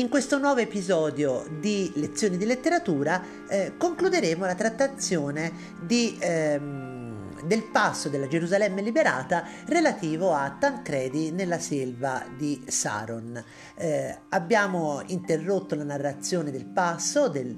In questo nuovo episodio di Lezioni di letteratura eh, concluderemo la trattazione di, ehm, del passo della Gerusalemme liberata relativo a Tancredi nella selva di Saron. Eh, abbiamo interrotto la narrazione del passo, del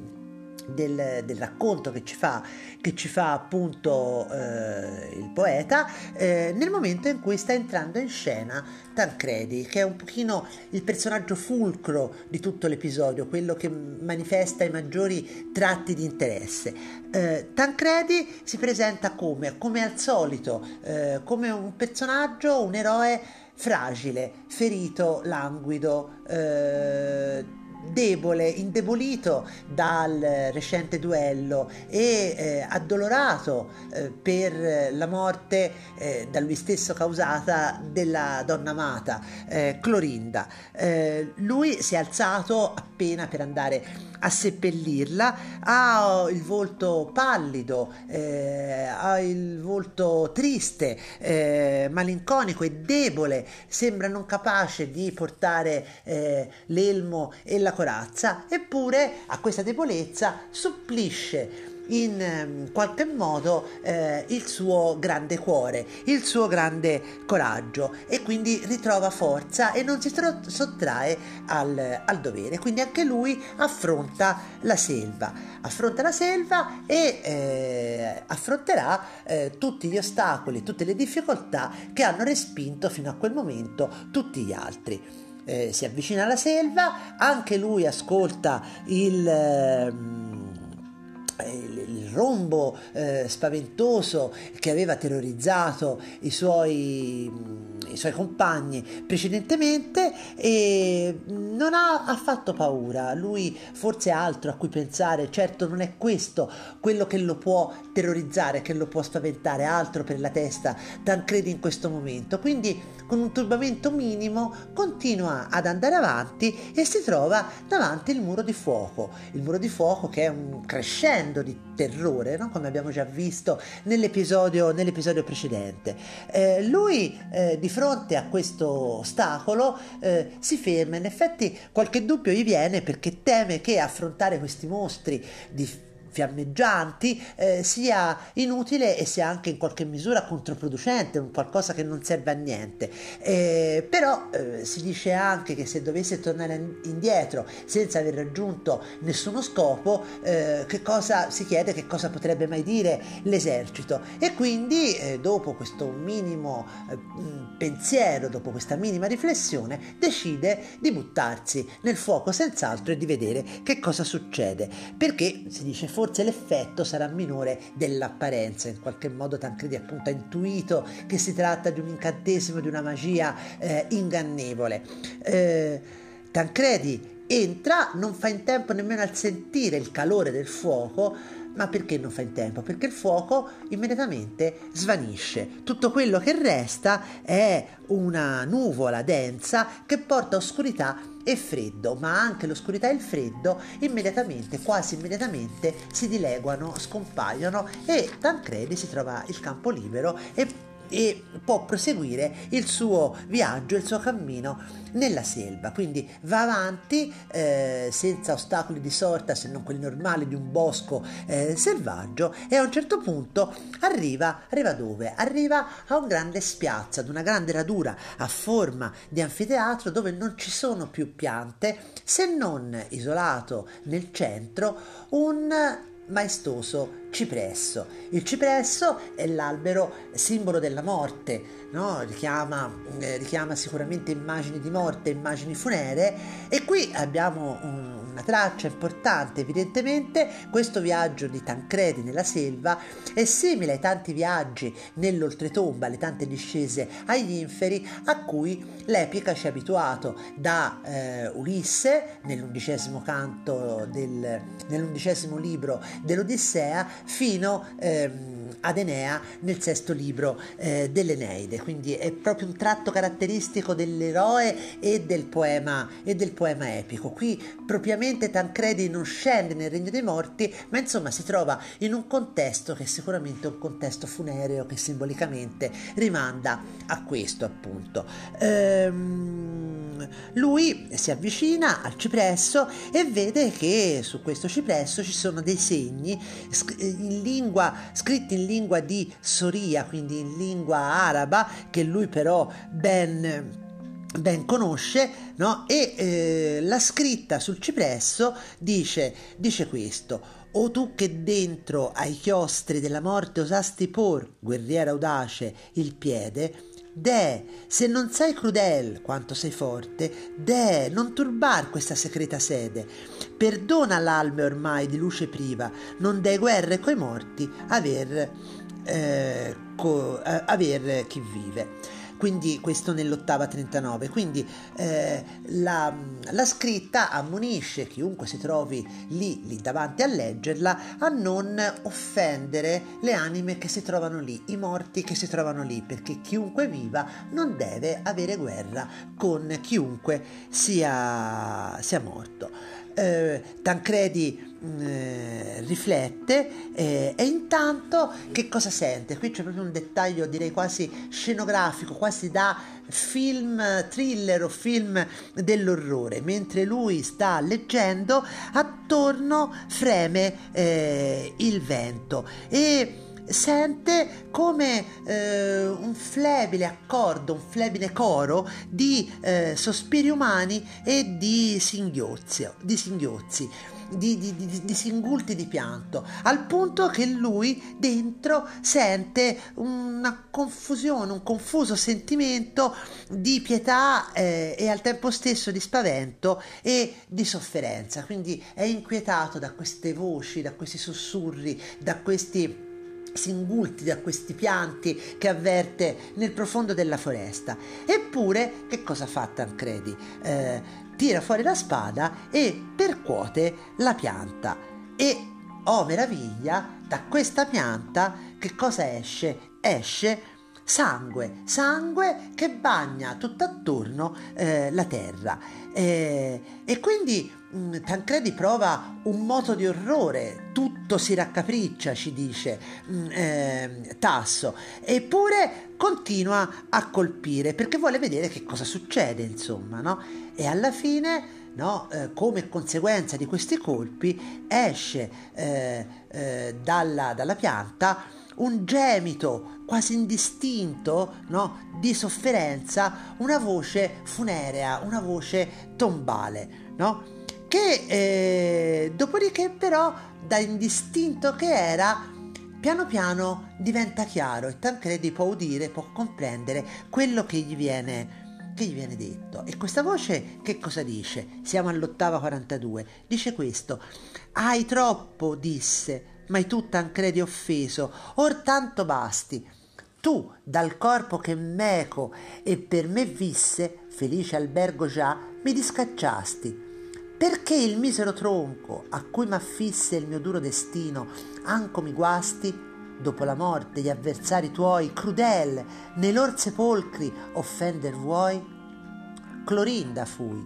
del, del, racconto che ci fa, che ci fa appunto eh, il poeta eh, nel momento in cui sta entrando in scena Tancredi, che è un pochino il personaggio fulcro di tutto l'episodio, quello che manifesta i maggiori tratti di interesse. Eh, Tancredi si presenta come, come al solito, eh, come un personaggio, un eroe fragile, ferito, languido eh, debole, indebolito dal recente duello e eh, addolorato eh, per la morte eh, da lui stesso causata della donna amata, eh, Clorinda. Eh, lui si è alzato appena per andare a seppellirla, ha il volto pallido, eh, ha il volto triste, eh, malinconico e debole, sembra non capace di portare eh, l'elmo e la corazza, eppure a questa debolezza supplisce in ehm, qualche modo eh, il suo grande cuore, il suo grande coraggio e quindi ritrova forza e non si sottrae al, al dovere. Quindi anche lui affronta la selva, affronta la selva e eh, affronterà eh, tutti gli ostacoli, tutte le difficoltà che hanno respinto fino a quel momento tutti gli altri. Eh, si avvicina alla selva, anche lui ascolta il ehm, il, rombo eh, spaventoso che aveva terrorizzato i suoi i suoi compagni precedentemente e non ha affatto paura. Lui forse ha altro a cui pensare, certo non è questo quello che lo può terrorizzare, che lo può spaventare, altro per la testa Tancredi in questo momento. Quindi con un turbamento minimo continua ad andare avanti e si trova davanti il muro di fuoco. Il muro di fuoco che è un crescendo di terrore, no? come abbiamo già visto nell'episodio, nell'episodio precedente. Eh, lui eh, di fronte a questo ostacolo eh, si ferma, in effetti qualche dubbio gli viene perché teme che affrontare questi mostri di fiammeggianti eh, sia inutile e sia anche in qualche misura controproducente, un qualcosa che non serve a niente. Eh, però eh, si dice anche che se dovesse tornare indietro senza aver raggiunto nessuno scopo, eh, che cosa si chiede, che cosa potrebbe mai dire l'esercito. E quindi eh, dopo questo minimo eh, pensiero, dopo questa minima riflessione, decide di buttarsi nel fuoco senz'altro e di vedere che cosa succede. Perché si dice forse l'effetto sarà minore dell'apparenza, in qualche modo Tancredi appunto ha intuito che si tratta di un incantesimo, di una magia eh, ingannevole. Eh, Tancredi entra, non fa in tempo nemmeno al sentire il calore del fuoco, ma perché non fa in tempo? Perché il fuoco immediatamente svanisce. Tutto quello che resta è una nuvola densa che porta oscurità e freddo, ma anche l'oscurità e il freddo immediatamente, quasi immediatamente si dileguano, scompaiono e Tancredi si trova il campo libero e e può proseguire il suo viaggio, il suo cammino nella selva. Quindi va avanti eh, senza ostacoli di sorta se non quelli normali di un bosco eh, selvaggio e a un certo punto arriva, arriva dove? Arriva a un grande spiazzo, ad una grande radura a forma di anfiteatro dove non ci sono più piante se non isolato nel centro un maestoso cipresso. Il cipresso è l'albero simbolo della morte, no? richiama, eh, richiama, sicuramente immagini di morte, immagini funeree e qui abbiamo un, una traccia importante, evidentemente. Questo viaggio di Tancredi nella selva è simile ai tanti viaggi nell'oltretomba, alle tante discese agli inferi a cui l'epica ci ha abituato da eh, Ulisse nell'undicesimo canto del, nell'undicesimo libro dell'Odissea fino ehm, ad Enea nel sesto libro eh, dell'Eneide, quindi è proprio un tratto caratteristico dell'eroe e del poema, e del poema epico. Qui propriamente Tancredi non scende nel regno dei morti, ma insomma si trova in un contesto che è sicuramente un contesto funereo che simbolicamente rimanda a questo appunto. Ehm, lui si avvicina al cipresso e vede che su questo cipresso ci sono dei segni in lingua, scritti in lingua di Soria, quindi in lingua araba, che lui però ben ben conosce, no? e eh, la scritta sul cipresso dice, dice questo. O tu che dentro ai chiostri della morte osasti por, guerriera audace, il piede, De, se non sei crudel quanto sei forte, de, non turbar questa secreta sede. Perdona l'alme ormai di luce priva, non dei guerre coi morti aver, eh, co, eh, aver chi vive quindi questo nell'ottava 39. Quindi eh, la, la, scritta ammonisce chiunque si trovi lì, lì davanti a leggerla a non offendere le anime che si trovano lì, i morti che si trovano lì, perché chiunque viva non deve avere guerra con chiunque sia, sia morto. Eh, Tancredi eh, riflette eh, e intanto che cosa sente? Qui c'è proprio un dettaglio direi quasi scenografico, quasi da film thriller o film dell'orrore. Mentre lui sta leggendo, attorno freme eh, il vento e sente come eh, un flebile accordo, un flebile coro di eh, sospiri umani e di singhiozzi. Di singhiozzi di, di, di, singulti di pianto, al punto che lui dentro sente una confusione, un confuso sentimento di pietà eh, e al tempo stesso di spavento e di sofferenza. Quindi è inquietato da queste voci, da questi sussurri, da questi singulti da questi pianti che avverte nel profondo della foresta. Eppure, che cosa fa Tancredi? Eh, tira fuori la spada e percuote la pianta. E, oh meraviglia, da questa pianta che cosa esce? Esce sangue, sangue che bagna tutt'attorno eh, la terra. Eh, e quindi mh, mm, Tancredi prova un moto di orrore, tutto si raccapriccia, ci dice mh, mm, eh, Tasso, eppure continua a colpire perché vuole vedere che cosa succede, insomma, no? E alla fine No, eh, come conseguenza di questi colpi esce eh, eh, dalla, dalla, pianta un gemito quasi indistinto no? di sofferenza, una voce funerea, una voce tombale, no? che eh, dopodiché però da indistinto che era piano piano diventa chiaro e Tancredi può udire, può comprendere quello che gli viene che gli viene detto. E questa voce che cosa dice? Siamo all'ottava 42. Dice questo: Hai troppo, disse, mai tu Tancredi offeso, or tanto basti. Tu, dal corpo che meco e per me visse, felice albergo già, mi discacciasti. Perché il misero tronco a cui m'affisse il mio duro destino, anco mi guasti, dopo la morte gli avversari tuoi, crudel, nei lor sepolcri offender vuoi? Clorinda fui,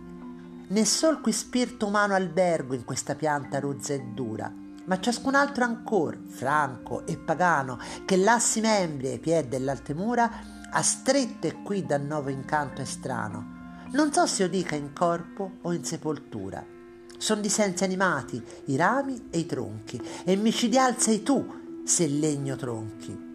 né sol qui spirito umano albergo in questa pianta rozza e dura, ma ciascun altro ancor, franco e pagano, che lassi membri ai piedi dell'alte mura, ha stretto e qui da nuovo incanto e strano. Non so se io dica in corpo o in sepoltura. Son di sensi animati i rami e i tronchi, e micidial sei tu se legno tronchi.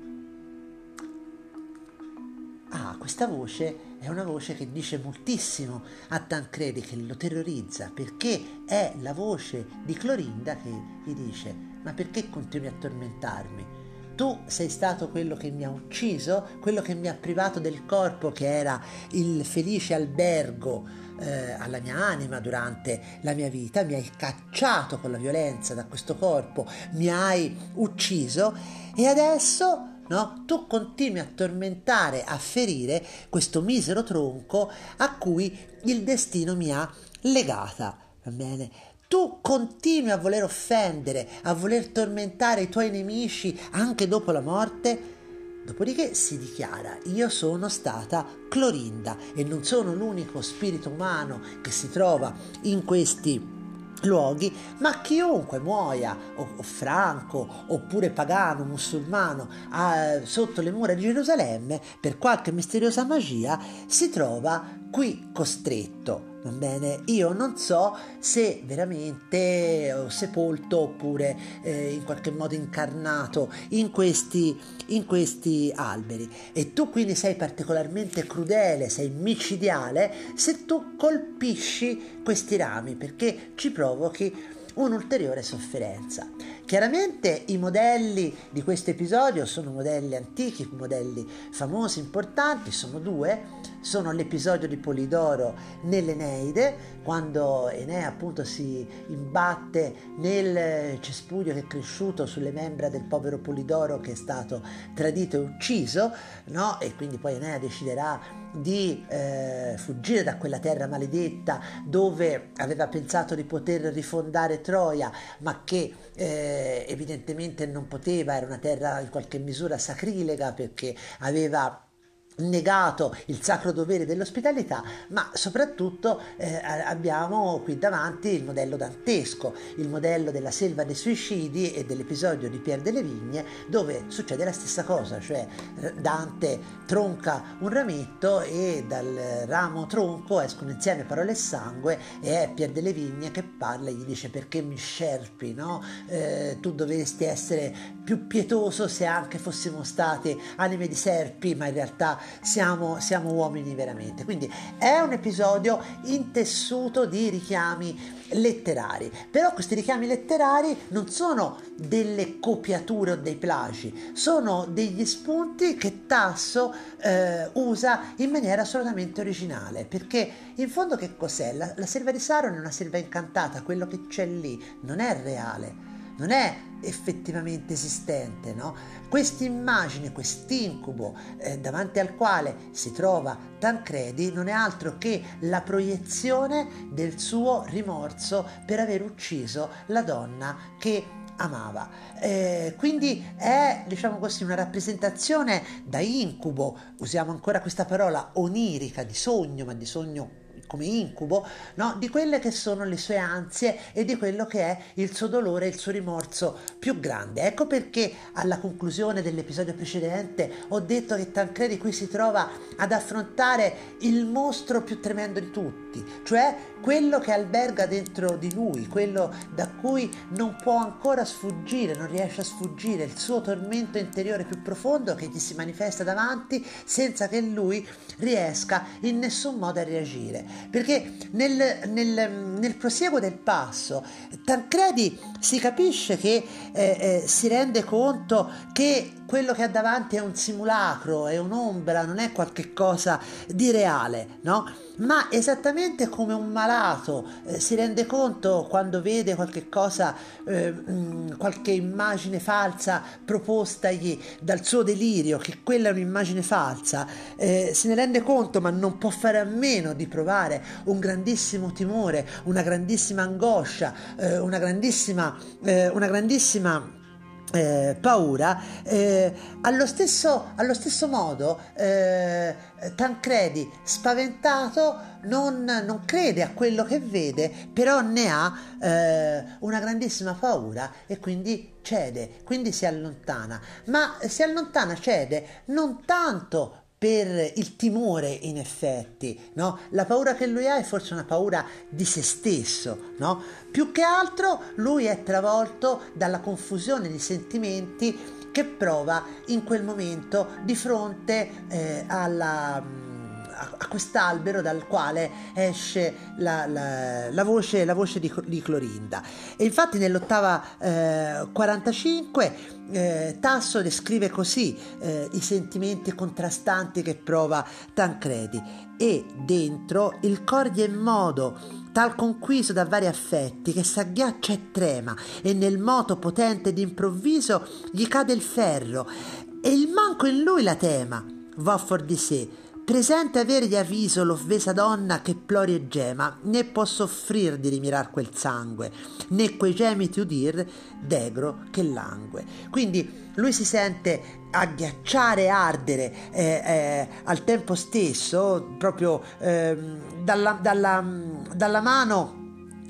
Questa voce è una voce che dice moltissimo a Tancredi, che lo terrorizza, perché è la voce di Clorinda che gli dice ma perché continui a tormentarmi? Tu sei stato quello che mi ha ucciso, quello che mi ha privato del corpo che era il felice albergo eh, alla mia anima durante la mia vita, mi hai cacciato con la violenza da questo corpo, mi hai ucciso e adesso no? Tu continui a tormentare, a ferire questo misero tronco a cui il destino mi ha legata, va bene? Tu continui a voler offendere, a voler tormentare i tuoi nemici anche dopo la morte? Dopodiché si dichiara, io sono stata Clorinda e non sono l'unico spirito umano che si trova in questi luoghi, ma chiunque muoia, o, o franco, oppure pagano, musulmano, a, sotto le mura di Gerusalemme, per qualche misteriosa magia, si trova qui costretto. Va bene, io non so se veramente ho sepolto oppure eh, in qualche modo incarnato in questi, in questi alberi. E tu quindi sei particolarmente crudele, sei micidiale se tu colpisci questi rami perché ci provochi un'ulteriore sofferenza. Chiaramente i modelli di questo episodio sono modelli antichi, modelli famosi, importanti, sono due, sono l'episodio di Polidoro nell'Eneide, quando Enea appunto si imbatte nel cespuglio che è cresciuto sulle membra del povero Polidoro che è stato tradito e ucciso, no? e quindi poi Enea deciderà di eh, fuggire da quella terra maledetta dove aveva pensato di poter rifondare Troia, ma che eh, evidentemente non poteva, era una terra in qualche misura sacrilega perché aveva negato il sacro dovere dell'ospitalità, ma soprattutto eh, abbiamo qui davanti il modello dantesco, il modello della selva dei suicidi e dell'episodio di Pierre delle Vigne, dove succede la stessa cosa, cioè eh, Dante tronca un rametto e dal ramo tronco escono insieme parole e sangue e è Pierre delle Vigne che parla e gli dice perché mi scerpi, no? Eh, tu dovresti essere più pietoso se anche fossimo stati anime di serpi, ma in realtà siamo, siamo uomini veramente. Quindi è un episodio intessuto di richiami letterari, però questi richiami letterari non sono delle copiature o dei plagi, sono degli spunti che Tasso eh, usa in maniera assolutamente originale, perché in fondo che cos'è? La, la selva di Saron è una selva incantata, quello che c'è lì non è reale non è effettivamente esistente, no? Questa immagine, quest'incubo eh, davanti al quale si trova Tancredi non è altro che la proiezione del suo rimorso per aver ucciso la donna che amava. Eh, quindi è, diciamo così, una rappresentazione da incubo, usiamo ancora questa parola onirica, di sogno, ma di sogno come incubo, no? di quelle che sono le sue ansie e di quello che è il suo dolore, il suo rimorso più grande. Ecco perché alla conclusione dell'episodio precedente ho detto che Tancredi qui si trova ad affrontare il mostro più tremendo di tutti, cioè quello che alberga dentro di lui, quello da cui non può ancora sfuggire, non riesce a sfuggire, il suo tormento interiore più profondo che gli si manifesta davanti senza che lui riesca in nessun modo a reagire perché nel, nel, nel prosieguo del passo Tancredi si capisce che eh, eh, si rende conto che quello che ha davanti è un simulacro, è un'ombra, non è qualcosa di reale, no? Ma esattamente come un malato eh, si rende conto quando vede qualche cosa, eh, mh, qualche immagine falsa propostagli dal suo delirio, che quella è un'immagine falsa, eh, se ne rende conto ma non può fare a meno di provare un grandissimo timore, una grandissima angoscia, eh, una grandissima, eh, una grandissima eh, paura, eh, allo, stesso, allo, stesso, modo eh, Tancredi, spaventato, non, non, crede a quello che vede, però ne ha eh, una grandissima paura e quindi cede, quindi si allontana. Ma si allontana, cede non tanto per il timore in effetti, no? La paura che lui ha è forse una paura di se stesso, no? Più che altro lui è travolto dalla confusione di sentimenti che prova in quel momento di fronte eh, alla a, quest'albero dal quale esce la, la, la, voce, la voce, di, di, Clorinda. E infatti nell'ottava eh, 45 eh, Tasso descrive così eh, i sentimenti contrastanti che prova Tancredi e dentro il coglie in modo tal conquiso da vari affetti che s'agghiaccia e trema e nel moto potente d'improvviso gli cade il ferro e il manco in lui la tema va fuor di sé Presente avergli avviso l'offesa donna che plori e gema, né può soffrir di rimirar quel sangue, né quei gemiti udir d'egro che langue. Quindi lui si sente agghiacciare ardere eh, eh, al tempo stesso, proprio eh, dalla, dalla, dalla mano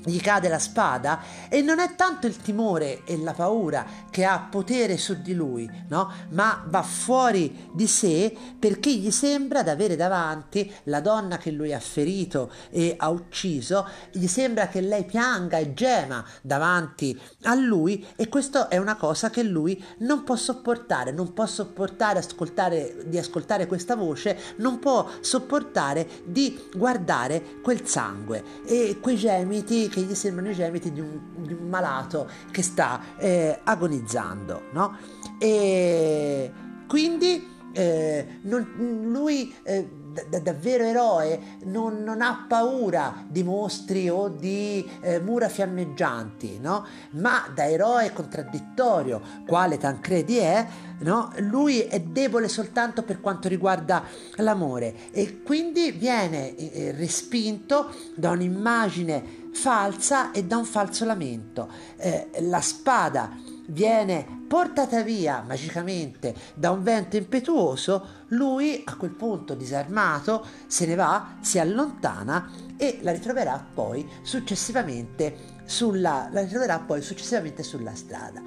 gli cade la spada e non è tanto il timore e la paura che ha potere su di lui, no? Ma va fuori di sé perché gli sembra di avere davanti la donna che lui ha ferito e ha ucciso, gli sembra che lei pianga e gema davanti a lui e questo è una cosa che lui non può sopportare, non può sopportare ascoltare, di ascoltare questa voce, non può sopportare di guardare quel sangue e quei gemiti che gli sembrano i gemiti di un, di un malato che sta eh, agonizzando, no? E quindi eh, non, lui eh, da, davvero eroe non, non, ha paura di mostri o di eh, mura fiammeggianti, no? ma da eroe contraddittorio, quale Tancredi è, no? lui è debole soltanto per quanto riguarda l'amore e quindi viene eh, respinto da un'immagine falsa e da un falso lamento. Eh, la spada viene portata via magicamente da un vento impetuoso, lui a quel punto disarmato se ne va, si allontana e la ritroverà poi successivamente sulla, la ritroverà poi successivamente sulla strada.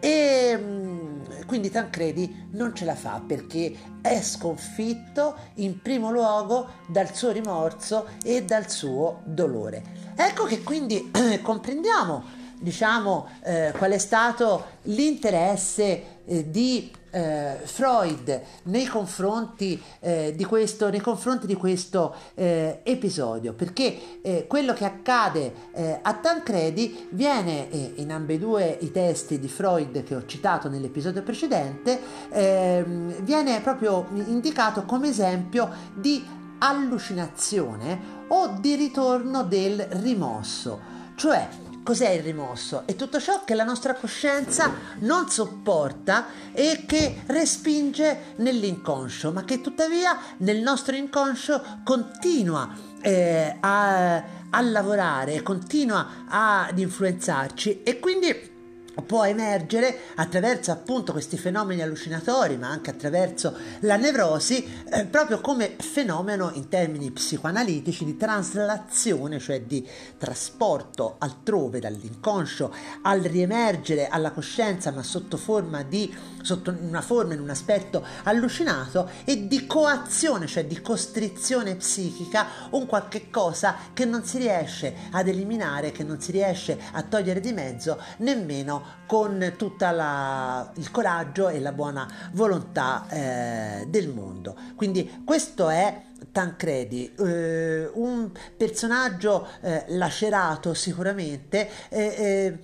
E mm, quindi Tancredi non ce la fa perché è sconfitto in primo luogo dal suo rimorso e dal suo dolore. Ecco che quindi comprendiamo diciamo eh, qual è stato l'interesse eh, di eh, Freud nei confronti, eh, di questo, nei confronti di questo eh, episodio, perché eh, quello che accade a Tancredi viene in ambedue i testi di Freud che ho citato nell'episodio precedente, ehm, viene proprio indicato come esempio di allucinazione o di ritorno del rimosso, cioè Cos'è il rimosso? È tutto ciò che la nostra coscienza non sopporta e che respinge nell'inconscio, ma che tuttavia nel nostro inconscio continua eh, a, a, lavorare, continua ad influenzarci e quindi può emergere attraverso appunto questi fenomeni allucinatori, ma anche attraverso la nevrosi, eh, proprio come fenomeno in termini psicoanalitici di traslazione, cioè di trasporto altrove dall'inconscio al riemergere alla coscienza, ma sotto forma di sotto una forma, in un aspetto allucinato, e di coazione, cioè di costrizione psichica, un qualche cosa che non si riesce ad eliminare, che non si riesce a togliere di mezzo nemmeno con tutto il coraggio e la buona volontà eh, del mondo. Quindi questo è Tancredi, eh, un personaggio eh, lacerato sicuramente, eh, eh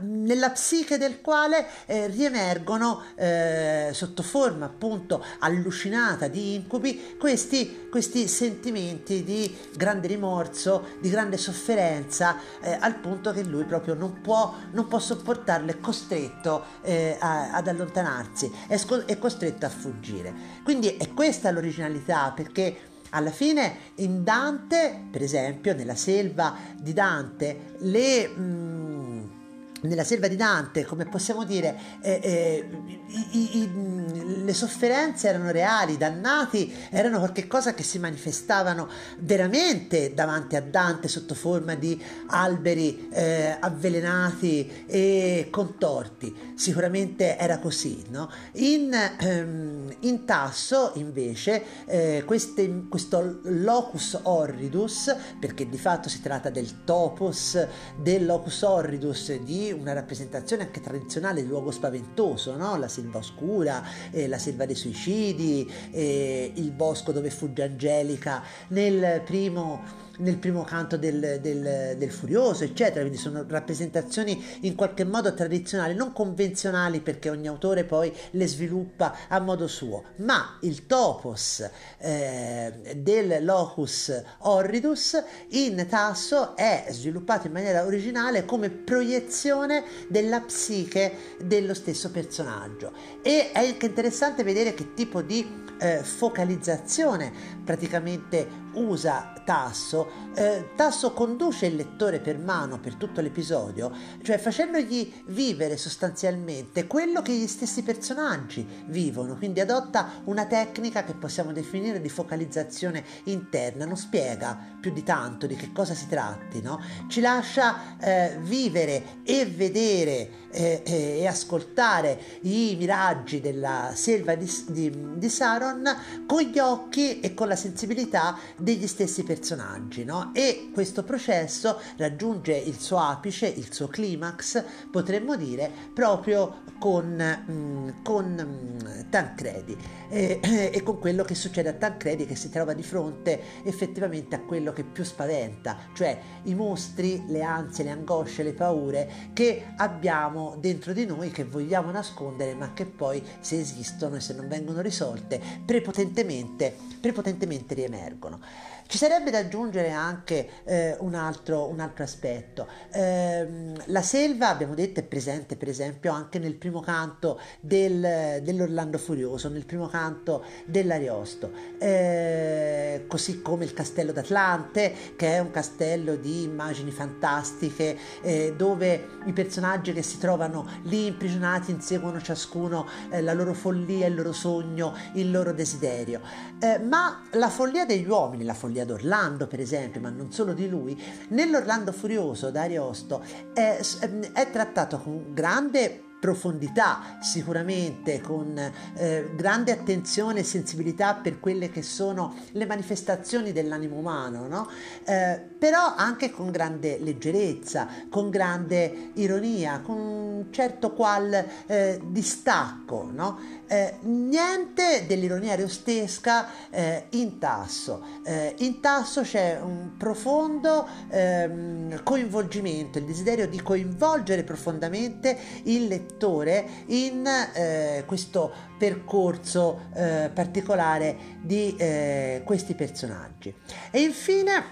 nella psiche del quale eh, riemergono eh, sotto forma appunto allucinata di incubi questi, questi sentimenti di grande rimorso, di grande sofferenza, al punto che lui proprio non può, non può sopportarlo, è costretto a, ad allontanarsi, è, sco- è costretto a fuggire. Quindi è questa l'originalità perché alla fine in Dante, per esempio, nella selva di Dante, le... Mm, nella selva di Dante, come possiamo dire, eh, eh, i, i, le sofferenze erano reali, i dannati erano qualcosa che si manifestavano veramente davanti a Dante sotto forma di alberi eh, avvelenati e contorti. Sicuramente era così, no? In, ehm, in Tasso, invece, eh, queste, questo locus horridus, perché di fatto si tratta del topos del locus horridus di una rappresentazione anche tradizionale di luogo spaventoso, no? la selva oscura, eh, la selva dei suicidi, eh, il bosco dove fugge Angelica nel primo nel primo canto del, del, del, Furioso, eccetera. Quindi sono rappresentazioni in qualche modo tradizionali, non convenzionali perché ogni autore poi le sviluppa a modo suo. Ma il topos eh, del locus horridus in Tasso è sviluppato in maniera originale come proiezione della psiche dello stesso personaggio. E è anche interessante vedere che tipo di eh, focalizzazione praticamente usa Tasso, eh, Tasso conduce il lettore per mano per tutto l'episodio, cioè facendogli vivere sostanzialmente quello che gli stessi personaggi vivono, quindi adotta una tecnica che possiamo definire di focalizzazione interna, non spiega più di tanto di che cosa si tratti, no? ci lascia eh, vivere e vedere eh, e ascoltare i miraggi della selva di, di, di Saron con gli occhi e con la sensibilità degli stessi personaggi, no? E questo processo raggiunge il suo apice, il suo climax, potremmo dire, proprio con, mm, con mm, Tancredi e, e, con quello che succede a Tancredi che si trova di fronte effettivamente a quello che più spaventa, cioè i mostri, le ansie, le angosce, le paure che abbiamo dentro di noi, che vogliamo nascondere, ma che poi se esistono e se non vengono risolte, prepotentemente, prepotentemente riemergono. Ci sarebbe da aggiungere anche eh, un, altro, un, altro, aspetto. Eh, la selva, abbiamo detto, è presente per esempio anche nel primo canto del, dell'Orlando Furioso, nel primo canto dell'Ariosto, eh, così come il Castello d'Atlante, che è un castello di immagini fantastiche, eh, dove i personaggi che si trovano lì imprigionati inseguono ciascuno eh, la loro follia, il loro sogno, il loro desiderio. Eh, ma la follia degli uomini, la follia ad Orlando per esempio, ma non solo di lui, nell'Orlando Furioso da Ariosto è, è trattato con grande profondità sicuramente, con eh, grande attenzione e sensibilità per quelle che sono le manifestazioni dell'animo umano, no? eh, però anche con grande leggerezza, con grande ironia, con un certo qual eh, distacco, no? Eh, niente dell'ironia arostesca eh, in tasso. Eh, in tasso c'è un profondo ehm, coinvolgimento, il desiderio di coinvolgere profondamente il lettore lettore in eh, questo percorso eh, particolare di eh, questi personaggi. E infine,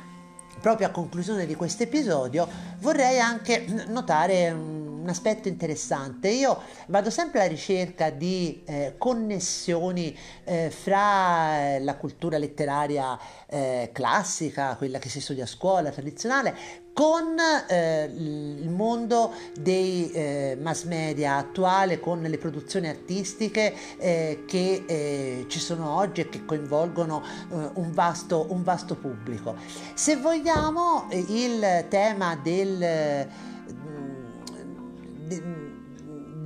proprio a conclusione di questo episodio, vorrei anche notare un aspetto interessante. Io vado sempre alla ricerca di eh, connessioni eh, fra la cultura letteraria eh, classica, quella che si studia a scuola, tradizionale, con eh, il mondo dei eh, mass media attuale, con le produzioni artistiche eh, che eh, ci sono oggi e che coinvolgono eh, un vasto, un, vasto, pubblico. Se vogliamo, eh, il tema del,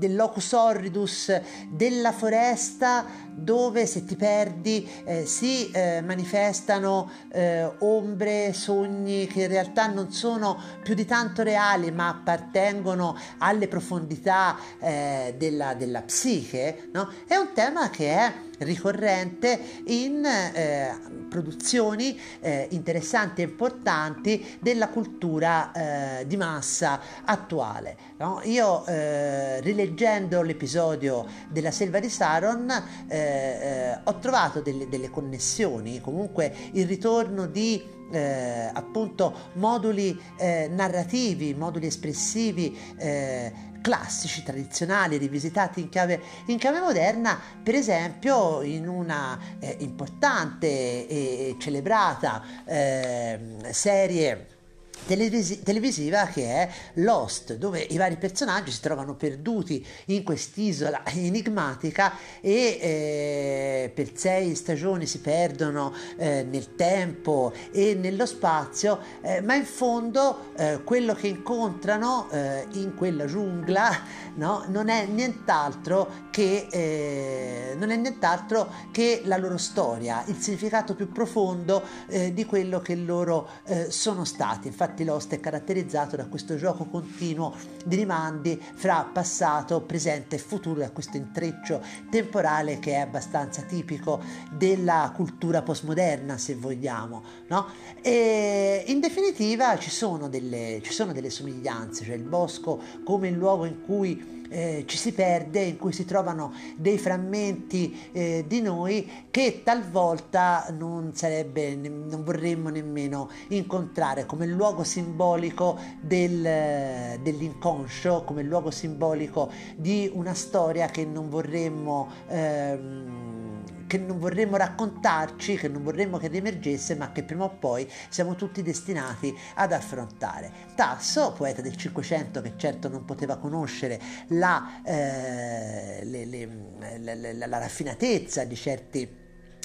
del locus horridus della foresta dove se ti perdi eh, si eh, manifestano eh, ombre, sogni che in realtà non sono più di tanto reali ma appartengono alle profondità eh, della, della, psiche, no? è un tema che è ricorrente in eh, produzioni eh, interessanti e importanti della cultura eh, di massa attuale. No? Io eh, rileggendo l'episodio della selva di Saron eh, eh, ho trovato delle, delle, connessioni, comunque il ritorno di eh, appunto moduli narrativi, moduli espressivi classici, tradizionali, rivisitati in chiave, in chiave, moderna, per esempio in una eh, importante e celebrata eh, serie televisi- televisiva che è Lost, dove i vari personaggi si trovano perduti in quest'isola enigmatica e eh, per sei stagioni si perdono eh, nel tempo e nello spazio, eh, ma in fondo eh, quello che incontrano eh, in quella giungla no, non, è nient'altro che, eh, non è nient'altro che la loro storia, il significato più profondo di quello che loro sono stati. Infatti Infatti Lost è caratterizzato da questo gioco continuo di rimandi fra passato, presente e futuro, da questo intreccio temporale che è abbastanza tipico della cultura postmoderna, se vogliamo. No? E in definitiva ci sono, delle, ci sono delle somiglianze, cioè il bosco come il luogo in cui eh, ci si perde, in cui si trovano dei frammenti eh, di noi che talvolta non, sarebbe, non vorremmo nemmeno incontrare come luogo simbolico del, dell'inconscio, come luogo simbolico di una storia che non vorremmo... Ehm, che non vorremmo raccontarci, che non vorremmo che riemergesse, ma che prima o poi siamo tutti destinati ad affrontare. Tasso, poeta del Cinquecento, che certo non poteva conoscere la, eh, le, le, la, la raffinatezza di certi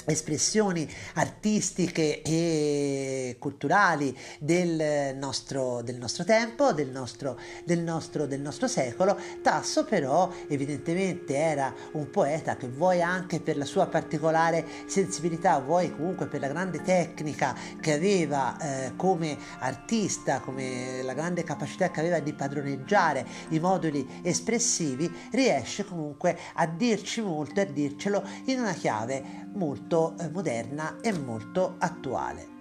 espressioni artistiche e culturali del nostro, del nostro tempo, del nostro, del, nostro, del nostro secolo. Tasso però evidentemente era un poeta che vuoi anche per la sua particolare sensibilità, vuoi comunque per la grande tecnica che aveva eh, come artista, come la grande capacità che aveva di padroneggiare i moduli espressivi, riesce comunque a dirci molto e a dircelo in una chiave molto eh, moderna e molto attuale.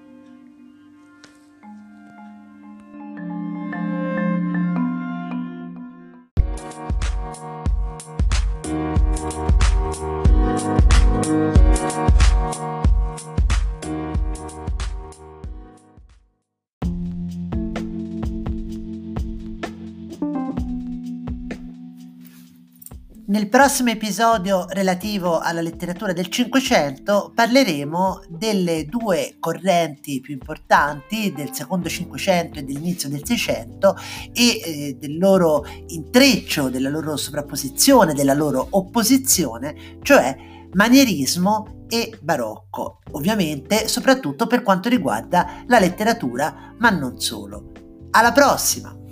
Prossimo episodio relativo alla letteratura del Cinquecento parleremo delle due correnti più importanti del secondo Cinquecento e dell'inizio del Seicento e eh, del loro intreccio, della loro sovrapposizione, della loro opposizione, cioè manierismo e barocco, ovviamente soprattutto per quanto riguarda la letteratura, ma non solo. Alla prossima!